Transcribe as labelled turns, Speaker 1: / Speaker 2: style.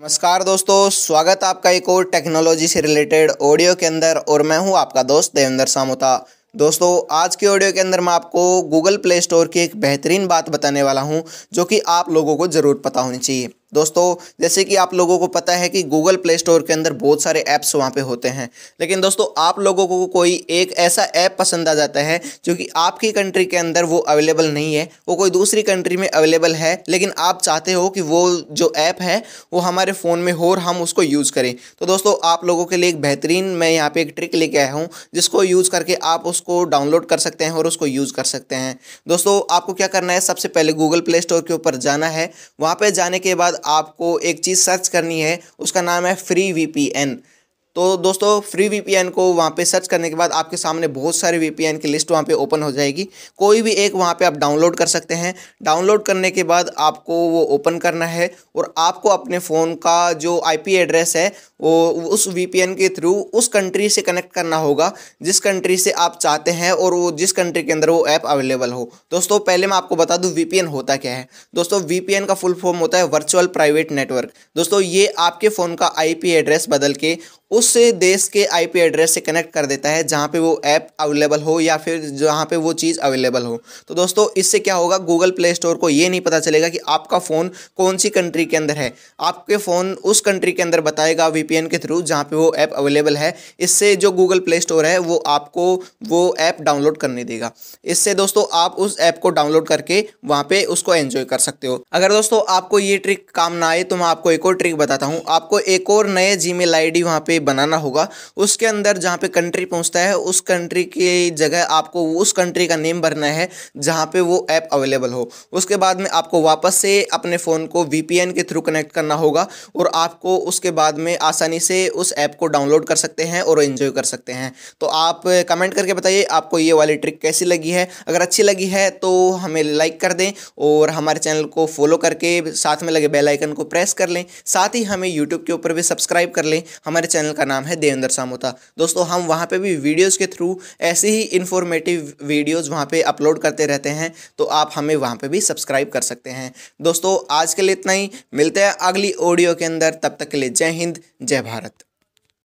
Speaker 1: नमस्कार दोस्तों, स्वागत आपका एक और टेक्नोलॉजी से रिलेटेड ऑडियो के अंदर और मैं हूँ आपका दोस्त देवेंद्र सामोता। दोस्तों, आज के ऑडियो के अंदर मैं आपको गूगल प्ले स्टोर की एक बेहतरीन बात बताने वाला हूँ, जो कि आप लोगों को ज़रूर पता होनी चाहिए। दोस्तों, जैसे कि आप लोगों को पता है कि गूगल प्ले स्टोर के अंदर बहुत सारे ऐप्स वहाँ पे होते हैं। लेकिन दोस्तों, आप लोगों को कोई एक ऐसा ऐप पसंद आ जाता है जो कि आपकी कंट्री के अंदर वो अवेलेबल नहीं है, वो कोई दूसरी कंट्री में अवेलेबल है, लेकिन आप चाहते हो कि वो जो ऐप है, वो हमारे फ़ोन में हो और हम उसको यूज़ करें। तो दोस्तों, आप लोगों के लिए एक बेहतरीन मैं यहाँ पर एक ट्रिक लेके आया हूँ, जिसको यूज़ करके आप उसको डाउनलोड कर सकते हैं और उसको यूज़ कर सकते हैं। दोस्तों, आपको क्या करना है, सबसे पहले गूगल प्ले स्टोर के ऊपर जाना है। वहाँ पर जाने के बाद आपको एक चीज़ सर्च करनी है उसका नाम है फ्री वीपीएन तो दोस्तों फ्री वीपीएन को वहाँ पे सर्च करने के बाद आपके सामने बहुत सारे वीपीएन की लिस्ट वहाँ पे ओपन हो जाएगी। कोई भी एक वहाँ पे आप डाउनलोड कर सकते हैं। डाउनलोड करने के बाद आपको वो ओपन करना है और आपको अपने फ़ोन का जो आईपी एड्रेस है, वो उस वीपीएन के थ्रू उस कंट्री से कनेक्ट करना होगा, जिस कंट्री से आप चाहते हैं और वो जिस कंट्री के अंदर वो ऐप अवेलेबल हो। दोस्तों, पहले मैं आपको बता दूँ वी होता क्या है। दोस्तों वीपीएन का फुल फॉर्म होता है वर्चुअल प्राइवेट नेटवर्क दोस्तों, ये आपके फ़ोन का आईपी एड्रेस बदल के उस देश के आईपी एड्रेस से कनेक्ट कर देता है, जहाँ पे वो ऐप अवेलेबल हो या फिर जहाँ पे वो चीज़ अवेलेबल हो। तो दोस्तों, इससे क्या होगा? गूगल प्ले स्टोर को ये नहीं पता चलेगा कि आपका फ़ोन कौन सी कंट्री के अंदर है। आपके फ़ोन उस कंट्री के अंदर बताएगा वीपीएन के थ्रू जहाँ पे वो ऐप अवेलेबल है। इससे जो गूगल प्ले स्टोर है, वो आपको वो ऐप डाउनलोड करने देगा। इससे दोस्तों, आप उस ऐप को डाउनलोड करके वहाँ पे उसको एंजॉय कर सकते हो। अगर दोस्तों, आपको ये ट्रिक काम ना आए तो मैं आपको एक और ट्रिक बताता हूँ। आपको एक और नए जी मेल आई डी वहाँ पे बनाना होगा। उसके अंदर जहाँ पे कंट्री पहुँचता है, उस कंट्री की जगह आपको उस कंट्री का नेम भरना है, जहाँ पे वो ऐप अवेलेबल हो। उसके बाद में आपको वापस से अपने फ़ोन को वीपीएन के थ्रू कनेक्ट करना होगा और आपको उसके बाद में आसानी से उस ऐप को डाउनलोड कर सकते हैं और इन्जॉय कर सकते हैं। तो आप कमेंट करके बताइए, आपको ये वाली ट्रिक कैसी लगी है? अगर अच्छी लगी है तो हमें लाइक कर दें और हमारे चैनल को फॉलो करके साथ में लगे बेल आइकन को प्रेस कर लें। साथ ही हमें यूट्यूब के ऊपर भी सब्सक्राइब कर लें। हमारे चैनल का नाम है देवेंद्र सामोता। दोस्तों, हम वहाँ पे भी वीडियोस के थ्रू ऐसे ही इन्फॉर्मेटिव वीडियोस वहाँ पे अपलोड करते रहते हैं तो आप हमें वहाँ पे भी सब्सक्राइब कर सकते हैं। दोस्तों, आज के लिए इतना ही। मिलते हैं अगली ऑडियो के अंदर। तब तक के लिए जय हिंद, जय भारत।